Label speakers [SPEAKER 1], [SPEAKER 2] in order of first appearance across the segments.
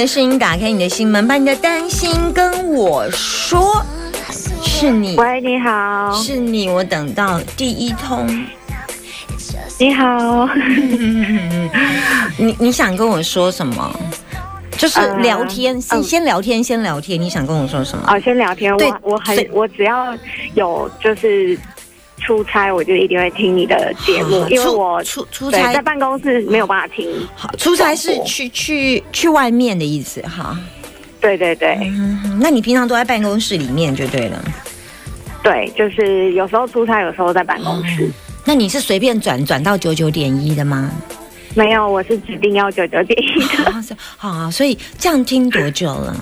[SPEAKER 1] 的声音，打开你的心门，把你的担心跟我说。是你，
[SPEAKER 2] 喂，你好，
[SPEAKER 1] 是你，我等到第一通。
[SPEAKER 2] 你好，
[SPEAKER 1] 你你想跟我说什么？就是
[SPEAKER 2] 呃
[SPEAKER 1] 聊天，先
[SPEAKER 2] 嗯
[SPEAKER 1] 先聊天，先聊天。你想跟我说什么？
[SPEAKER 2] 哦，先聊天。
[SPEAKER 1] 对
[SPEAKER 2] 我我很我只要有就是出差，我就一定会听你的节目因为我
[SPEAKER 1] 出出差
[SPEAKER 2] 在办公室没有办法听。
[SPEAKER 1] 好，出差是去去去外面的意思哈。
[SPEAKER 2] 对对对
[SPEAKER 1] 嗯，那你平常都在办公室里面就对了。
[SPEAKER 2] 对，就是有时候出差，有时候在办公室。
[SPEAKER 1] 那你是随便转转到九九点一的吗？
[SPEAKER 2] 没有，我是指定要九九点一的，
[SPEAKER 1] 啊是好啊，所以这样听多久了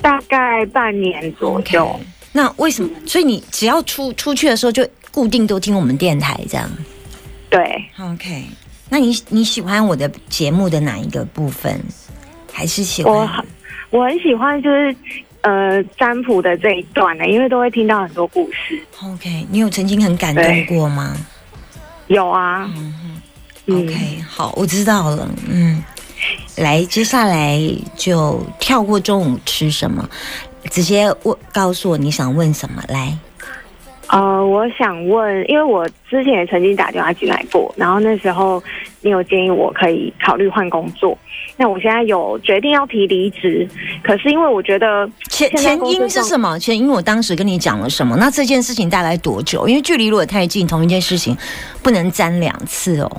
[SPEAKER 2] 大概半年左右。
[SPEAKER 1] 那为什么？所以你只要出出去的时候就固定都听我们电台这样
[SPEAKER 2] 对
[SPEAKER 1] ，？OK。那你你喜欢我的节目的哪一个部分？还是喜欢
[SPEAKER 2] 我很我很喜欢就是呃占卜的这一段呢，因为都会听到很多故事。
[SPEAKER 1] OK？你有曾经很感动过吗
[SPEAKER 2] 有啊，
[SPEAKER 1] 嗯
[SPEAKER 2] 嗯
[SPEAKER 1] ？OK，好，我知道了。嗯，来，接下来就跳过中午吃什么，直接问告诉我你想问什么来。
[SPEAKER 2] 呃，我想问，因为我之前也曾经打电话进来过，然后那时候你有建议我可以考虑换工作。那我现在有决定要提离职，可是因为我觉得
[SPEAKER 1] 前前因是什么？前因我当时跟你讲了什么？那这件事情大概多久？因为距离如果太近，同一件事情不能沾两次哦。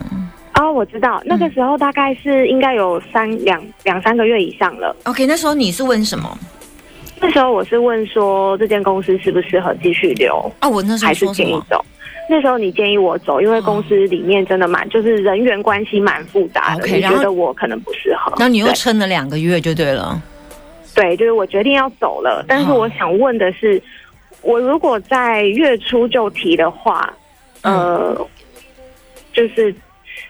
[SPEAKER 2] 哦，我知道那个时候大概是应该有三两两三个月以上了。
[SPEAKER 1] OK，那时候你是问什么？
[SPEAKER 2] 那时候我是问说这间公司适不适合继续留，
[SPEAKER 1] 啊，我那时候
[SPEAKER 2] 还是？建议走。那时候你建议我走，因为公司里面真的蛮就是人员关系蛮复杂的你觉得我可能不适合。
[SPEAKER 1] 然后你又
[SPEAKER 2] 对
[SPEAKER 1] 撑了两个月就对了。
[SPEAKER 2] 对，就是我决定要走了，但是我想问的是，我如果在月初就提的话，呃，就是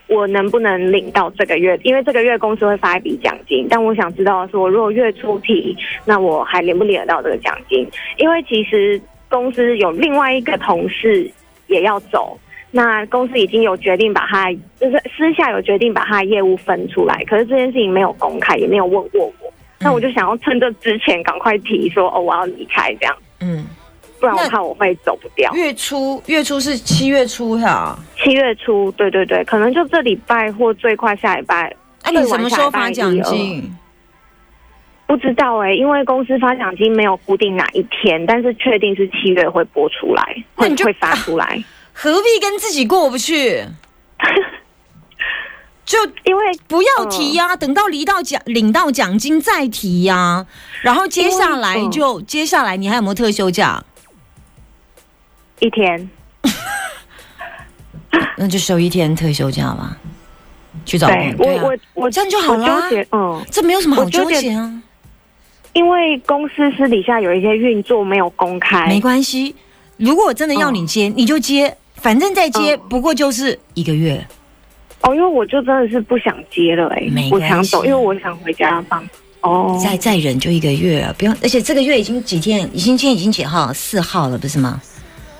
[SPEAKER 2] 我能不能领到这个月？因为这个月公司会发一笔奖金，但我想知道说，我如果月初提，那我还领不领得到这个奖金？因为其实公司有另外一个同事也要走。那公司已经有决定把他，就是私下有决定把他的业务分出来，可是这件事情没有公开，也没有问过我。那我就想要趁这之前赶快提说哦，我要离开这样，
[SPEAKER 1] 嗯，
[SPEAKER 2] 不然我怕我会走不掉。
[SPEAKER 1] 月初月初是七月初哈。
[SPEAKER 2] 七月初，对对对，可能就这礼拜或最快下礼拜。
[SPEAKER 1] 那、你什么时候发奖金？
[SPEAKER 2] 不知道哎、因为公司发奖金没有固定哪一天，但是确定是七月会播出来，会会发出来。
[SPEAKER 1] 何必跟自己过不去？就
[SPEAKER 2] 因为
[SPEAKER 1] 不要提呀、等到离到奖领到奖金再提呀、然后接下来就、接下来你还有没有特休假？
[SPEAKER 2] 一天，
[SPEAKER 1] 那就休一天特休假吧，去找工作。
[SPEAKER 2] 我
[SPEAKER 1] 对啊
[SPEAKER 2] 我我
[SPEAKER 1] 这样就好
[SPEAKER 2] 我
[SPEAKER 1] 啦
[SPEAKER 2] 纠结，嗯，
[SPEAKER 1] 这没有什么好
[SPEAKER 2] 纠结
[SPEAKER 1] 啊，
[SPEAKER 2] 因为公司私底下有一些运作没有公开，
[SPEAKER 1] 没关系。如果我真的要你接，你就接，反正再接
[SPEAKER 2] 嗯
[SPEAKER 1] 不过就是一个月。
[SPEAKER 2] 哦，因为我就真的是不想接了哎、
[SPEAKER 1] 没
[SPEAKER 2] 我想走，因为我想回家放。哦，
[SPEAKER 1] 再再忍就一个月啊，不用。而且这个月已经几天，已经今天已经几号？四号了，不是吗？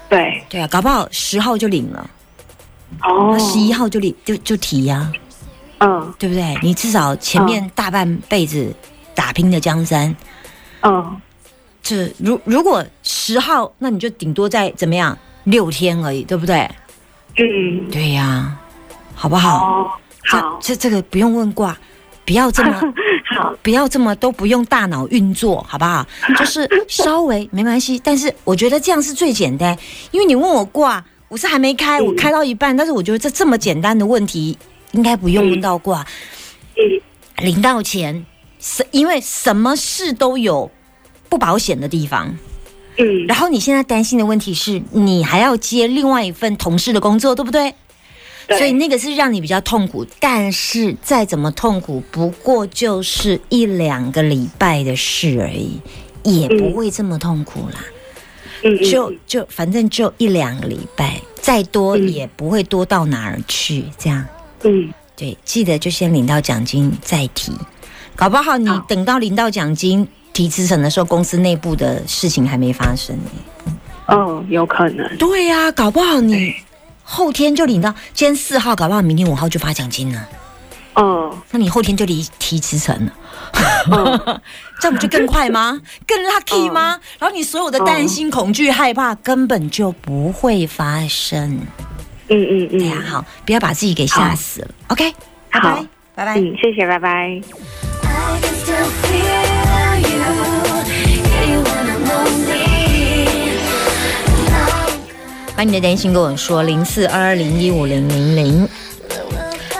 [SPEAKER 2] 对，
[SPEAKER 1] 对啊，搞不好十号就领了，
[SPEAKER 2] 哦
[SPEAKER 1] 那，十一号就立就就提呀、
[SPEAKER 2] 嗯
[SPEAKER 1] 对不对？你至少前面大半辈子打拼的江山，
[SPEAKER 2] 嗯，
[SPEAKER 1] 这如如果十号，那你就顶多再怎么样六天而已，对不对？
[SPEAKER 2] 嗯，
[SPEAKER 1] 对呀、好不好？
[SPEAKER 2] 哦，
[SPEAKER 1] 这
[SPEAKER 2] 好，
[SPEAKER 1] 这这个不用问卦，不要这么
[SPEAKER 2] 好，
[SPEAKER 1] 不要这么都不用大脑运作，好不好？就是稍微没关系，但是我觉得这样是最简单，因为你问我卦，我是还没开，我开到一半，但是我觉得这这么简单的问题，应该不用问到卦，
[SPEAKER 2] 嗯，
[SPEAKER 1] 领到钱，是因为什么事都有不保险的地方。
[SPEAKER 2] 嗯，
[SPEAKER 1] 然后你现在担心的问题是你还要接另外一份同事的工作，对不对？
[SPEAKER 2] 对
[SPEAKER 1] 所以那个是让你比较痛苦，但是再怎么痛苦，不过就是一两个礼拜的事而已，也不会这么痛苦啦。
[SPEAKER 2] 嗯嗯
[SPEAKER 1] 就就反正就一两个礼拜，再多
[SPEAKER 2] 嗯
[SPEAKER 1] 也不会多到哪儿去。这样
[SPEAKER 2] 嗯
[SPEAKER 1] 对，记得就先领到奖金再提，搞不好你等到领到奖金提辞呈的时候，公司内部的事情还没发生呢。
[SPEAKER 2] 哦，有可能。
[SPEAKER 1] 对呀、搞不好你后天就领到，今天四号，搞不好明天五号就发奖金了。
[SPEAKER 2] 哦
[SPEAKER 1] 那你后天就离提辞呈了，
[SPEAKER 2] 哦
[SPEAKER 1] 这样不就更快吗？更 lucky 吗？
[SPEAKER 2] 嗯
[SPEAKER 1] 然后你所有的担心、恐惧、害怕根本就不会发生。
[SPEAKER 2] 嗯嗯
[SPEAKER 1] 对呀、
[SPEAKER 2] 嗯，
[SPEAKER 1] 好，不要把自己给吓死了。OK，拜
[SPEAKER 2] 好
[SPEAKER 1] 拜，拜拜。
[SPEAKER 2] 嗯，谢谢，拜拜。
[SPEAKER 3] I can still feel you, even when I'm lonely.
[SPEAKER 1] 把你的担心跟我说，零四二二零一五零零零。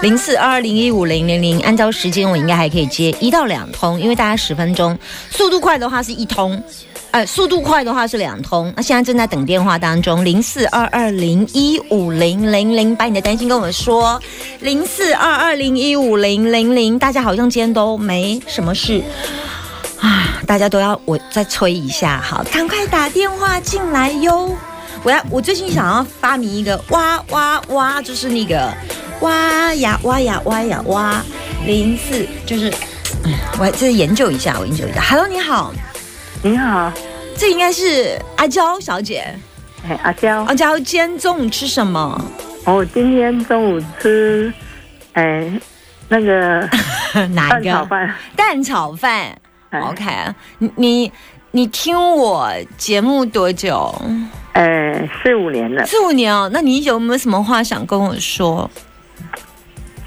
[SPEAKER 1] 零四二二零一五零零零，按照时间我应该还可以接一到两通，因为大家十分钟，速度快的话是一通，呃，速度快的话是两通。那现在正在等电话当中，零四二二零一五零零零，把你的担心跟我们说，零四二二零一五零零零，大家好像今天都没什么事。啊，大家都要我再催一下，好，赶快打电话进来哟！我要，我最近想要发明一个哇哇哇，就是那个哇呀挖呀挖呀挖零四，就是，嗯，我这是研究一下，我研究一下。Hello，你好，
[SPEAKER 4] 你好，
[SPEAKER 1] 这应该是阿娇小姐。
[SPEAKER 4] 哎，阿娇，
[SPEAKER 1] 阿娇，今天中午吃什么？
[SPEAKER 4] 哦今天中午吃，哎，那个
[SPEAKER 1] 哪
[SPEAKER 4] 蛋
[SPEAKER 1] 一个？
[SPEAKER 4] 炒饭，
[SPEAKER 1] 蛋炒饭。
[SPEAKER 4] 哎
[SPEAKER 1] OK，你你你听我节目多久？
[SPEAKER 4] 哎，四五年了，
[SPEAKER 1] 四五年哦。那你有没有什么话想跟我说？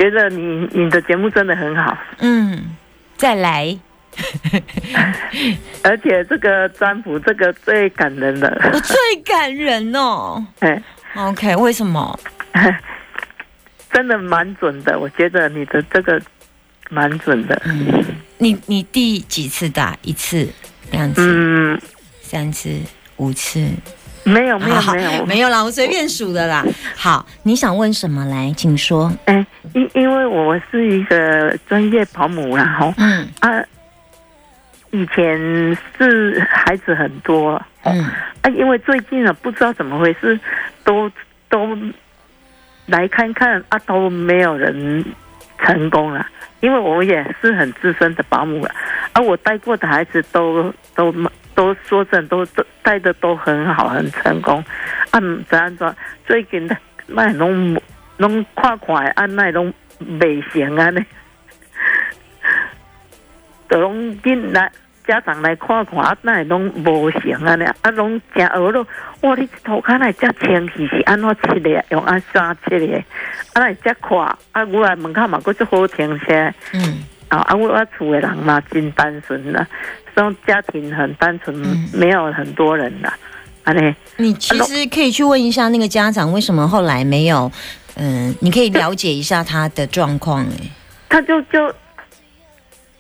[SPEAKER 4] 觉得你你的节目真的很好，
[SPEAKER 1] 嗯，再来。
[SPEAKER 4] 而且这个占卜这个最感人
[SPEAKER 1] 我
[SPEAKER 4] 的，
[SPEAKER 1] 最感人哦。
[SPEAKER 4] 哎
[SPEAKER 1] ，OK，为什么？
[SPEAKER 4] 真的蛮准的，我觉得你的这个蛮准的，
[SPEAKER 1] 嗯，你你第几次打？一次、两次、
[SPEAKER 4] 嗯，
[SPEAKER 1] 三次、五次？
[SPEAKER 4] 没有没有没有
[SPEAKER 1] 没有啦，我随便数的啦。好，你想问什么？来，请说。
[SPEAKER 4] 哎，因因为我是一个专业保姆啦，吼
[SPEAKER 1] 嗯
[SPEAKER 4] 啊，以前是孩子很多，
[SPEAKER 1] 嗯
[SPEAKER 4] 啊，因为最近啊，不知道怎么回事，都都来看看啊，都没有人成功了。因为我也是很资深的保姆了，而、我带过的孩子都都都说真的都带的都很好，很成功。啊，唔知安怎最近的那拢拢看看的，啊，那拢未成啊呢，都拢进来。家长来看看，啊，那拢无成啊呢，啊，拢真学咯。哇，你头壳来遮清气是安怎切的？用安怎切的？啊，来遮看，啊，我来门口嘛，佫足好停车。
[SPEAKER 1] 嗯
[SPEAKER 4] 啊，啊，我我厝的人嘛，真单纯啦，这种家庭很单纯，
[SPEAKER 1] 嗯
[SPEAKER 4] 没有很多人啦。安尼，
[SPEAKER 1] 你其实可以去问一下那个家长，为什么后来没有？嗯，你可以了解一下他的状况。哎，
[SPEAKER 4] 他就就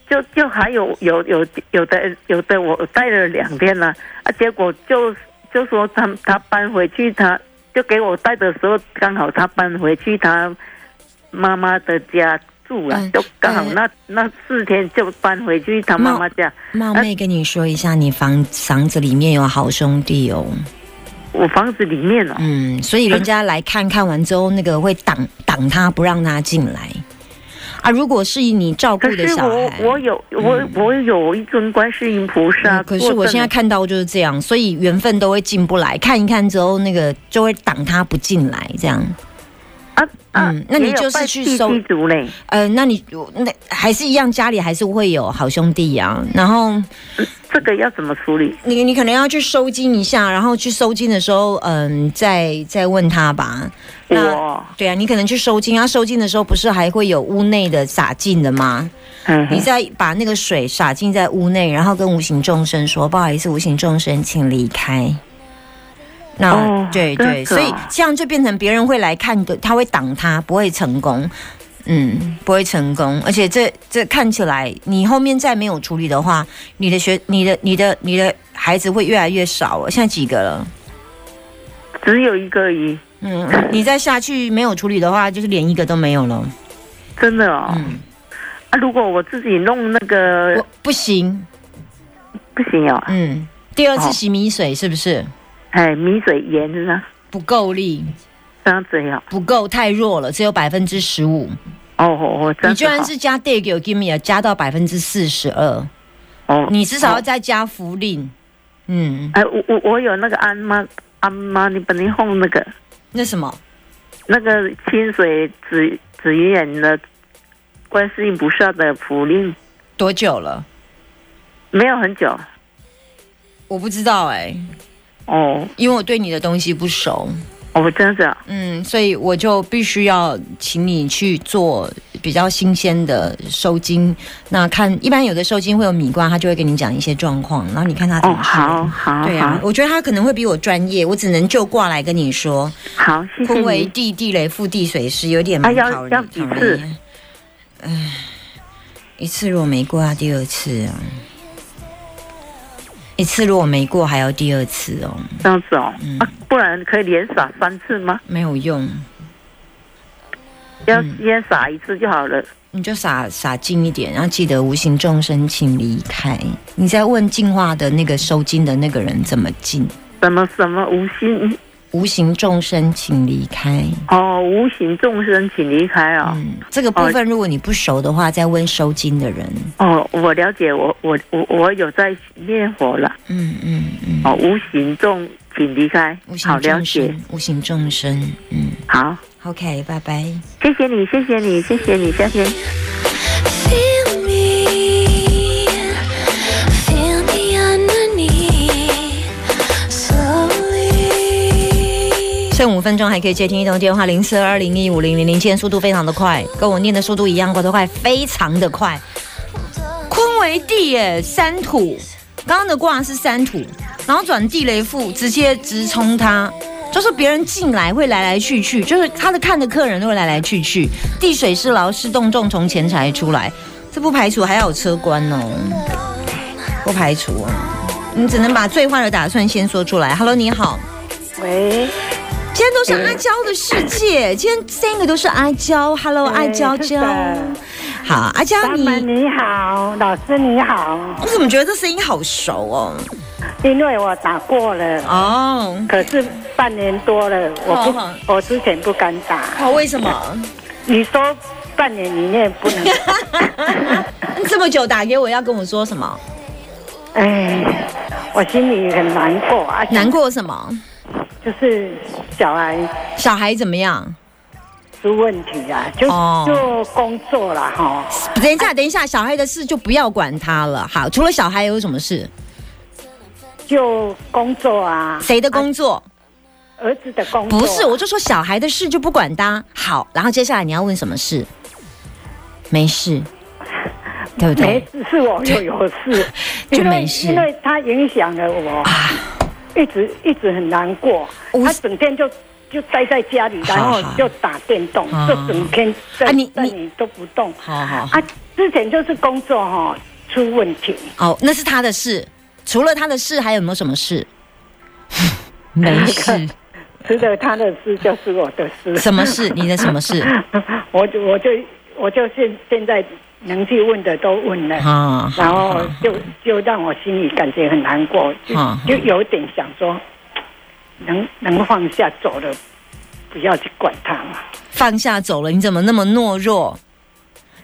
[SPEAKER 4] 就就还有有有有的有的我带了两天了啊，结果就就说他他搬回去，他就给我带的时候，刚好他搬回去他妈妈的家住了，
[SPEAKER 1] 嗯
[SPEAKER 4] 就刚好
[SPEAKER 1] 嗯
[SPEAKER 4] 那那四天就搬回去他妈妈家。
[SPEAKER 1] 冒昧跟你说一下，你房房子里面有好兄弟哦。
[SPEAKER 4] 我房子里面哦，
[SPEAKER 1] 嗯，所以人家来看看完之后，那个会挡挡他，不让他进来。啊，如果是你照顾的小孩，
[SPEAKER 4] 我我有我我有一尊观世音菩萨
[SPEAKER 1] 嗯，可是我现在看到就是这样，所以缘分都会进不来。看一看之后，那个就会挡他不进来，这样。
[SPEAKER 4] 啊啊
[SPEAKER 1] 嗯，那你就是去收
[SPEAKER 4] 基主嘞。
[SPEAKER 1] 呃，那你那还是一样，家里还是会有好兄弟啊。然后
[SPEAKER 4] 这个要怎么处理？
[SPEAKER 1] 你你可能要去收金一下，然后去收金的时候，嗯，再再问他吧。那，对啊，你可能去收金，啊，收金的时候不是还会有屋内的洒进的吗？
[SPEAKER 4] 嗯
[SPEAKER 1] 你再把那个水洒进在屋内，然后跟无形众生说：“不好意思，无形众生，请离开。”那、
[SPEAKER 4] 哦
[SPEAKER 1] 对对，所以这样就变成别人会来看的，他会挡他，不会成功。嗯，不会成功，而且这这看起来，你后面再没有处理的话，你的学、你的、你的、你的孩子会越来越少了。现在几个了？
[SPEAKER 4] 只有一个而已。
[SPEAKER 1] 嗯，你再下去没有处理的话，就是连一个都没有了。
[SPEAKER 4] 真的哦。
[SPEAKER 1] 嗯，
[SPEAKER 4] 啊，如果我自己弄那个
[SPEAKER 1] 不行。
[SPEAKER 4] 不行哦，
[SPEAKER 1] 嗯，第二次
[SPEAKER 4] 哦
[SPEAKER 1] 洗米水是不是
[SPEAKER 4] 哎，米水盐呢？
[SPEAKER 1] 不够力？
[SPEAKER 4] 这样子哦。
[SPEAKER 1] 不够，太弱了，只有百分之十五。
[SPEAKER 4] 哦哦哦，
[SPEAKER 1] 你居然是加 d a g give me 加到百分之四十二，
[SPEAKER 4] 哦，
[SPEAKER 1] 你至少要
[SPEAKER 4] 哦
[SPEAKER 1] 再加福令。嗯，
[SPEAKER 4] 哎，我我我有那个安妈安妈，你本你烘那个
[SPEAKER 1] 那什么？
[SPEAKER 4] 那个清水紫紫云眼的观世音菩萨的福令，
[SPEAKER 1] 多久了？
[SPEAKER 4] 没有很久
[SPEAKER 1] 我不知道哎、
[SPEAKER 4] 哦。
[SPEAKER 1] 因为我对你的东西不熟。
[SPEAKER 4] 哦，这样子啊，
[SPEAKER 1] 嗯，所以我就必须要请你去做比较新鲜的收金。那看一般有的收金会有米瓜，他就会跟你讲一些状况，然后你看他怎
[SPEAKER 4] 哦，
[SPEAKER 1] 么说。
[SPEAKER 4] 好好
[SPEAKER 1] 对啊，我觉得他可能会比我专业，我只能就卦来跟你说。
[SPEAKER 4] 好，谢谢
[SPEAKER 1] 坤为。地地雷覆地水是有点
[SPEAKER 4] 啊要
[SPEAKER 1] 讨人
[SPEAKER 4] 要几
[SPEAKER 1] 讨厌唉，一次如果没过，要第二次啊。一次如果没过，还要第二次哦，
[SPEAKER 4] 这样子哦，
[SPEAKER 1] 嗯
[SPEAKER 4] 啊，不然可以连撒三次吗？
[SPEAKER 1] 没有用，
[SPEAKER 4] 要
[SPEAKER 1] 嗯
[SPEAKER 4] 先撒一次就好了。
[SPEAKER 1] 你就撒撒近一点，然后记得无形众生请离开。你在问净化的那个收金的那个人怎么进？
[SPEAKER 4] 什么什么无心
[SPEAKER 1] 无形众生请离开。
[SPEAKER 4] 哦，无形众生请离开哦。
[SPEAKER 1] 嗯，这个部分如果你不熟的话，再问收金的人。
[SPEAKER 4] 哦，我了解，我我我我有在念佛了。
[SPEAKER 1] 嗯嗯嗯。
[SPEAKER 4] 哦，无形众请离开
[SPEAKER 1] 无，
[SPEAKER 4] 好
[SPEAKER 1] 形
[SPEAKER 4] 了
[SPEAKER 1] 众
[SPEAKER 4] 解，
[SPEAKER 1] 无形众生。嗯
[SPEAKER 4] 好
[SPEAKER 1] ，，OK，拜拜。
[SPEAKER 4] 谢谢你，谢谢你，谢谢你，夏天。
[SPEAKER 1] 剩五分钟还可以接听一通电话，零四二零一五零零零。今天速度非常的快，跟我念的速度一样，快都快，非常的快。坤为地耶，三土，刚刚的卦是三土，然后转地雷复，直接直冲他。就是别人进来会来来去去，就是他的看的客人都会来来去去。地水是劳是动，众从钱财出来，这不排除还要有车关哦，不排除哦。你只能把最坏的打算先说出来。Hello，你好。
[SPEAKER 5] 喂，
[SPEAKER 1] 今天都是阿娇的世界，今天三个都是阿娇。Hello，阿娇娇。好，阿娇你，
[SPEAKER 5] 门你好，老师你好，
[SPEAKER 1] 我怎么觉得这声音好熟哦？
[SPEAKER 5] 因为我打过了，
[SPEAKER 1] 哦，
[SPEAKER 5] 可是半年多了，我不，我之前不敢打。
[SPEAKER 1] 哦，为什么？
[SPEAKER 5] 你说半年以内不能，
[SPEAKER 1] 这么久打给我，要跟我说什么？
[SPEAKER 5] 哎，我心里很难过啊，
[SPEAKER 1] 难过什么？
[SPEAKER 5] 就是小孩
[SPEAKER 1] 小孩怎么样？
[SPEAKER 5] 出问题啊，就
[SPEAKER 1] 哦
[SPEAKER 5] 就工作了哈。
[SPEAKER 1] 等一下，等一下，小孩的事就不要管他了。好，除了小孩有什么事？
[SPEAKER 5] 就工作啊，
[SPEAKER 1] 谁的工作？
[SPEAKER 5] 儿子的工作啊
[SPEAKER 1] 不是，我就说小孩的事就不管他。好，然后接下来你要问什么事？没事，对不对没？
[SPEAKER 5] 事，是我就有事，
[SPEAKER 1] 就没事
[SPEAKER 5] 因为他影响了我，
[SPEAKER 1] 啊，
[SPEAKER 5] 一直一直很难过。他整天就就待在家里，然后就打电动，
[SPEAKER 1] 好
[SPEAKER 5] 就整天在
[SPEAKER 1] 你
[SPEAKER 5] 都不动。
[SPEAKER 1] 好好
[SPEAKER 5] 啊，之前就是工作哈出问题，
[SPEAKER 1] 哦，那是他的事。除了他的事，还有没有什么事？没事，
[SPEAKER 5] 除了他的事就是我的事。
[SPEAKER 1] 什么事？你的什么事？
[SPEAKER 5] 我就我就我就现现在能去问的都问了。
[SPEAKER 1] 啊，
[SPEAKER 5] 然后就就让我心里感觉很难过，就
[SPEAKER 1] 好
[SPEAKER 5] 就有点想说，能能放下走了，不要去管他嘛。
[SPEAKER 1] 放下走了，你怎么那么懦弱？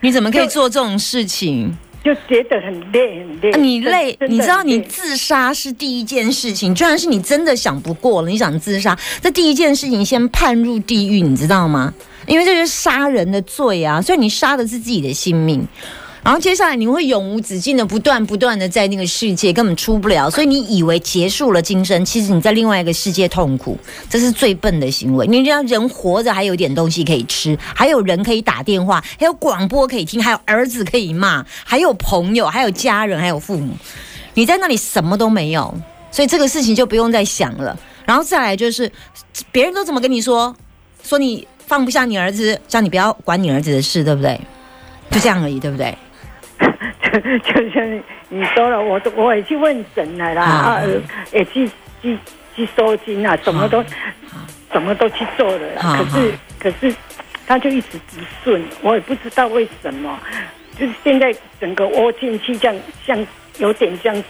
[SPEAKER 1] 你怎么可以做这种事情？
[SPEAKER 5] 就觉得很累很累。
[SPEAKER 1] 啊你累，
[SPEAKER 5] 真
[SPEAKER 1] 你知道你自杀是第一件事情，居然是你真的想不过了，你想自杀，这第一件事情先判入地狱，你知道吗？因为这是杀人的罪啊，所以你杀的是自己的性命。然后接下来你会永无止境的不断不断的在那个世界根本出不了，所以你以为结束了今生，其实你在另外一个世界痛苦，这是最笨的行为。你让人活着还有点东西可以吃，还有人可以打电话，还有广播可以听，还有儿子可以骂，还有朋友，还有家人，还有父母。你在那里什么都没有，所以这个事情就不用再想了。然后再来就是，别人都怎么跟你说，说你放不下你儿子，叫你不要管你儿子的事，对不对？就这样而已，对不对？
[SPEAKER 5] 就 就像你说了，我都我也去问神了啦，也去去去收金啊，什么都什什么都去做了，
[SPEAKER 1] 好
[SPEAKER 5] 可是可是他就一直不顺，我也不知道为什么，就是现在整个窝进去，这样像有点像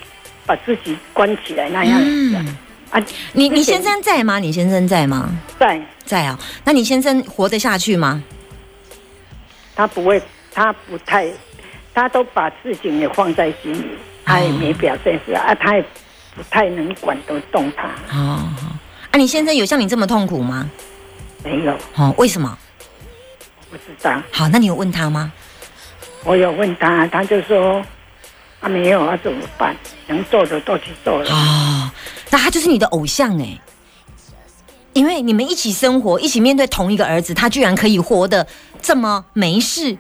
[SPEAKER 5] 把自己关起来那样子的、
[SPEAKER 1] 嗯
[SPEAKER 5] 啊。
[SPEAKER 1] 你你先生在吗？你先生在吗？
[SPEAKER 5] 在，
[SPEAKER 1] 在啊。那你先生活得下去吗？
[SPEAKER 5] 他不会，他不太，他都把事情也放在心里，他也没表现出来啊，他也不太能管得动他，
[SPEAKER 1] 哦，好啊，你先生有像你这么痛苦吗？
[SPEAKER 5] 没有，
[SPEAKER 1] 哦，为什么？
[SPEAKER 5] 不知道。
[SPEAKER 1] 好，那你有问他吗？
[SPEAKER 5] 我有问他，他就说啊没有啊，怎么办？能做的都去做了。
[SPEAKER 1] 哦，那他就是你的偶像哎，因为你们一起生活，一起面对同一个儿子，他居然可以活得这么没事，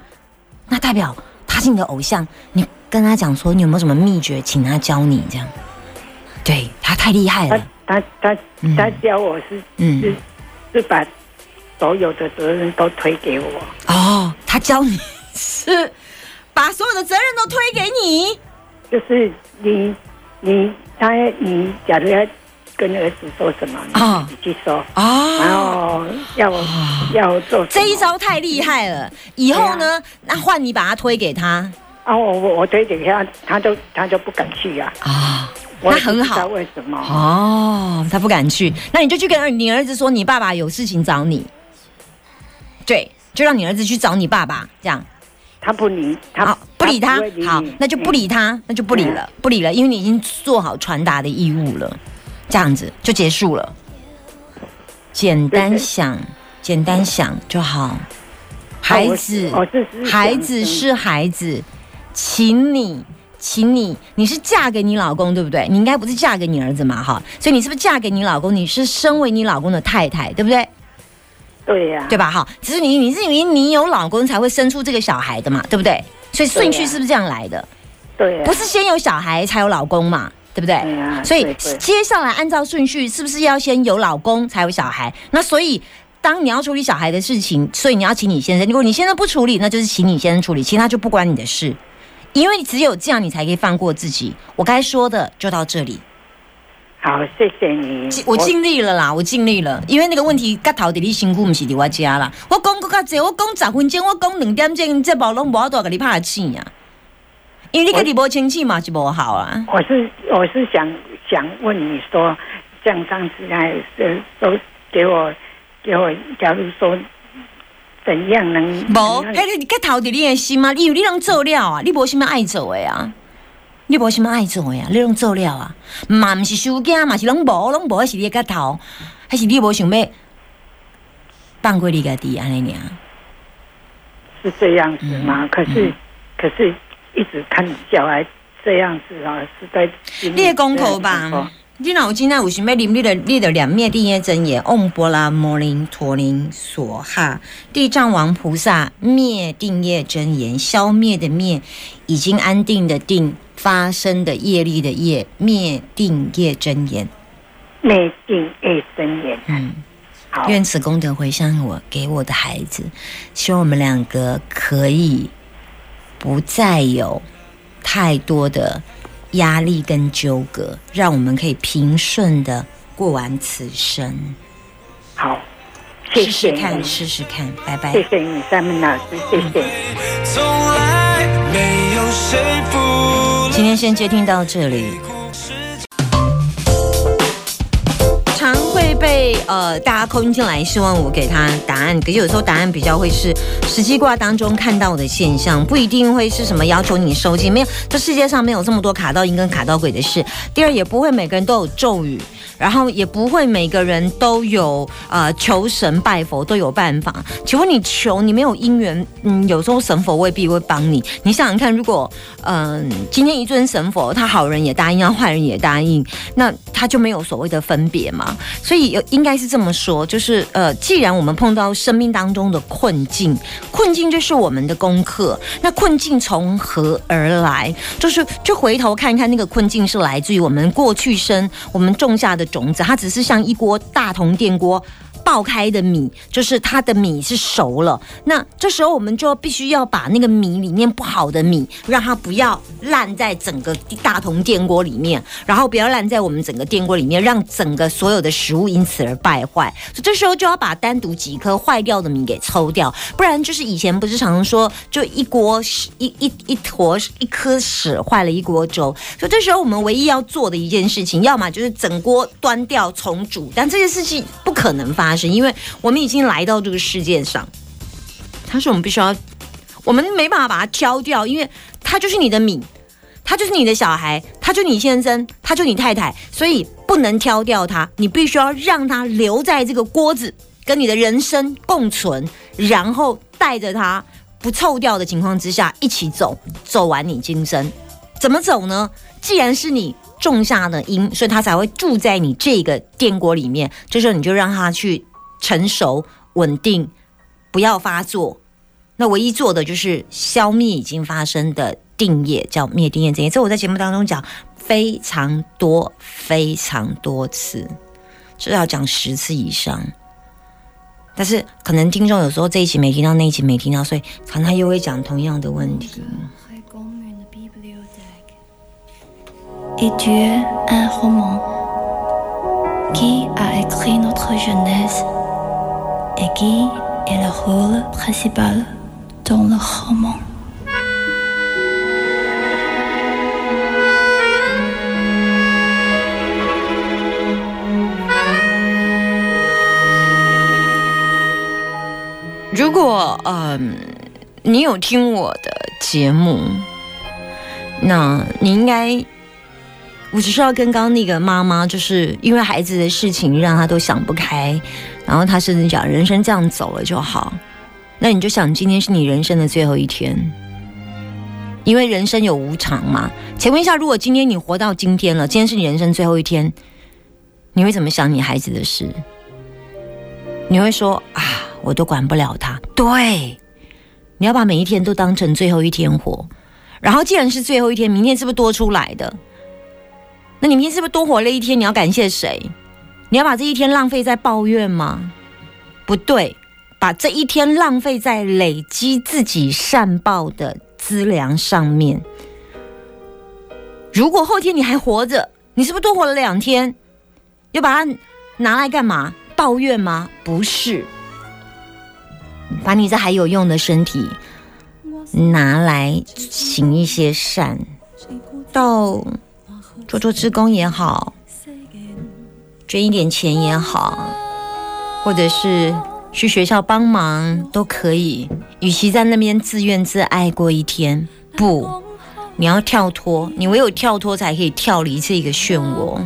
[SPEAKER 1] 那代表他是你的偶像。你跟他讲说，你有没有什么秘诀，请他教你这样。对他太厉害了，
[SPEAKER 5] 他他
[SPEAKER 1] 嗯
[SPEAKER 5] 他教我是
[SPEAKER 1] 嗯
[SPEAKER 5] 是是把所有的责任都推给我，
[SPEAKER 1] 哦，他教你是把所有的责任都推给你。
[SPEAKER 5] 就是你你他你假如要跟儿子说什么，
[SPEAKER 1] 啊。
[SPEAKER 5] 你自己去说，然
[SPEAKER 1] 哦，
[SPEAKER 5] 后要要做
[SPEAKER 1] 这一招太厉害了！以后呢，那换你把他推给他。
[SPEAKER 5] 啊，我我我推给他，他就他就不敢去啊，
[SPEAKER 1] 啊，
[SPEAKER 5] 我
[SPEAKER 1] 那很好。
[SPEAKER 5] 为什么？
[SPEAKER 1] 哦，他不敢去，那你就去跟儿你儿子说，你爸爸有事情找你，对，就让你儿子去找你爸爸，这样。
[SPEAKER 5] 他不理他
[SPEAKER 1] 好，不理他。好那就不理他，那就不理了，不理了，因为你已经做好传达的义务了，这样子就结束了。简单想，简单想就好。孩子，孩子是孩子，请你，请你，你是嫁给你老公对不对？你应该不是嫁给你儿子嘛，哈，所以你是不是嫁给你老公？你是身为你老公的太太，对不对？
[SPEAKER 5] 对呀、
[SPEAKER 1] 对吧？哈，只是你你是因为你有老公才会生出这个小孩的嘛，对不对？所以顺序是不是这样来的？
[SPEAKER 5] 对呀、
[SPEAKER 1] 不是先有小孩才有老公嘛，对不对？所以接下来按照顺序，是不是要先有老公才有小孩？那所以。当你要处理小孩的事情，所以你要请你先生。如果你先生不处理，那就是请你先生处理，其他就不关你的事。因为只有这样，你才可以放过自己。我该说的就到这里，
[SPEAKER 5] 好，谢谢你。
[SPEAKER 1] 我尽力了啦，我尽力了。因为那个问题，甲头伫你辛苦，不是伫我家啦。我讲过较济，我讲十分钟，我讲两点钟，这无拢无多给你拍醒呀。因为你家己无清气嘛，就无好啊。
[SPEAKER 5] 我是我是想想问你说，像上次还是都给我给我，假如说怎样能
[SPEAKER 1] 无，
[SPEAKER 5] 能
[SPEAKER 1] 迄个甲头伫你的心啊，因为你拢做了啊，你无什么爱做的啊，你无什么爱做的啊，你拢做了啊，嘛毋是输囝，嘛是拢无，拢无，迄是你的甲头，还是你无想要放过你家己安尼尔？
[SPEAKER 5] 是这样子吗？
[SPEAKER 1] 嗯
[SPEAKER 5] 可是、可是一直看小孩这样子啊，是在
[SPEAKER 1] 你的功课吧，你若有真正有想要啉，你的你的两面定业真言，嗡波拉摩林陀林索哈，地藏王菩萨灭定业真言，消灭的灭，已经安定的定，发生的业力的业，灭定业真言。
[SPEAKER 5] 灭定业真言。
[SPEAKER 1] 嗯，
[SPEAKER 5] 好，
[SPEAKER 1] 愿此功德回向我给我的孩子，希望我们两个可以不再有太多的压力跟纠葛，让我们可以平顺的过完此生。
[SPEAKER 5] 好，谢
[SPEAKER 1] 试
[SPEAKER 5] 谢
[SPEAKER 1] 试看，试试看，拜拜。
[SPEAKER 5] 谢谢你，三门老师，谢谢你。
[SPEAKER 6] 从来没有谁负
[SPEAKER 1] 今天先接听到这里。呃大家扣音进来，希望我给他答案，可是有时候答案比较会是实际卦当中看到的现象，不一定会是什么要求你收集，没有，这世界上没有这么多卡到音跟卡到鬼的事。第二，也不会每个人都有咒语，然后也不会每个人都有呃求神拜佛都有办法。请问你求你没有姻缘，嗯，有时候神佛未必会帮你。你想想看，如果嗯、今天一尊神佛，他好人也答应，坏人也答应，那他就没有所谓的分别嘛。所以应该是这么说，就是呃，既然我们碰到生命当中的困境，困境就是我们的功课。那困境从何而来？就是就回头看看那个困境是来自于我们过去生我们种下的种子，它只是像一锅大铜电锅。爆开的米，就是它的米是熟了。那这时候我们就必须要把那个米里面不好的米，让它不要烂在整个大同电锅里面，然后不要烂在我们整个电锅里面，让整个所有的食物因此而败坏。所以这时候就要把单独几颗坏掉的米给抽掉，不然就是以前不是常常说，就一锅屎一一一坨一颗屎坏了一锅粥。所以这时候我们唯一要做的一件事情，要么就是整锅端掉重煮，但这件事情不可能发生，是因为我们已经来到这个世界上。他说我们必须要，我们没办法把它挑掉，因为它就是你的米，他就是你的小孩，他就你先生，他就你太太，所以不能挑掉它，你必须要让它留在这个锅子，跟你的人生共存，然后带着它不臭掉的情况之下一起走，走完你今生。怎么走呢？既然是你种下的因，所以它才会住在你这个电锅里面。这时候你就让它去成熟、稳定，不要发作。那唯一做的就是消灭已经发生的定业，叫灭定业这业。这我在节目当中讲非常多、非常多次，至少讲十次以上。但是可能听众有时候这一集没听到，那一集没听到，所以常常又会讲同样的问题。
[SPEAKER 3] Et Dieu, un roman qui a écrit notre jeunesse et qui est le rôle principal dans le roman.
[SPEAKER 1] 如果嗯，你有听我的节目，那你应该， 我只是要跟刚刚那个妈妈，就是因为孩子的事情让她都想不开，然后她甚至讲人生这样走了就好，那你就想今天是你人生的最后一天，因为人生有无常嘛。请问一下，如果今天你活到今天了，今天是你人生最后一天，你会怎么想你孩子的事？你会说啊，我都管不了他。对，你要把每一天都当成最后一天活。然后，既然是最后一天，明天是不是多出来的？那你明天是不是多活了一天？你要感谢谁？你要把这一天浪费在抱怨吗？不对，把这一天浪费在累积自己善报的资粮上面。如果后天你还活着，你是不是多活了两天？要把它拿来干嘛？抱怨吗？不是，把你这还有用的身体拿来行一些善，到做做志工也好，捐一点钱也好，或者是去学校帮忙都可以。与其在那边自怨自艾过一天，不，你要跳脱，你唯有跳脱才可以跳离这个漩涡。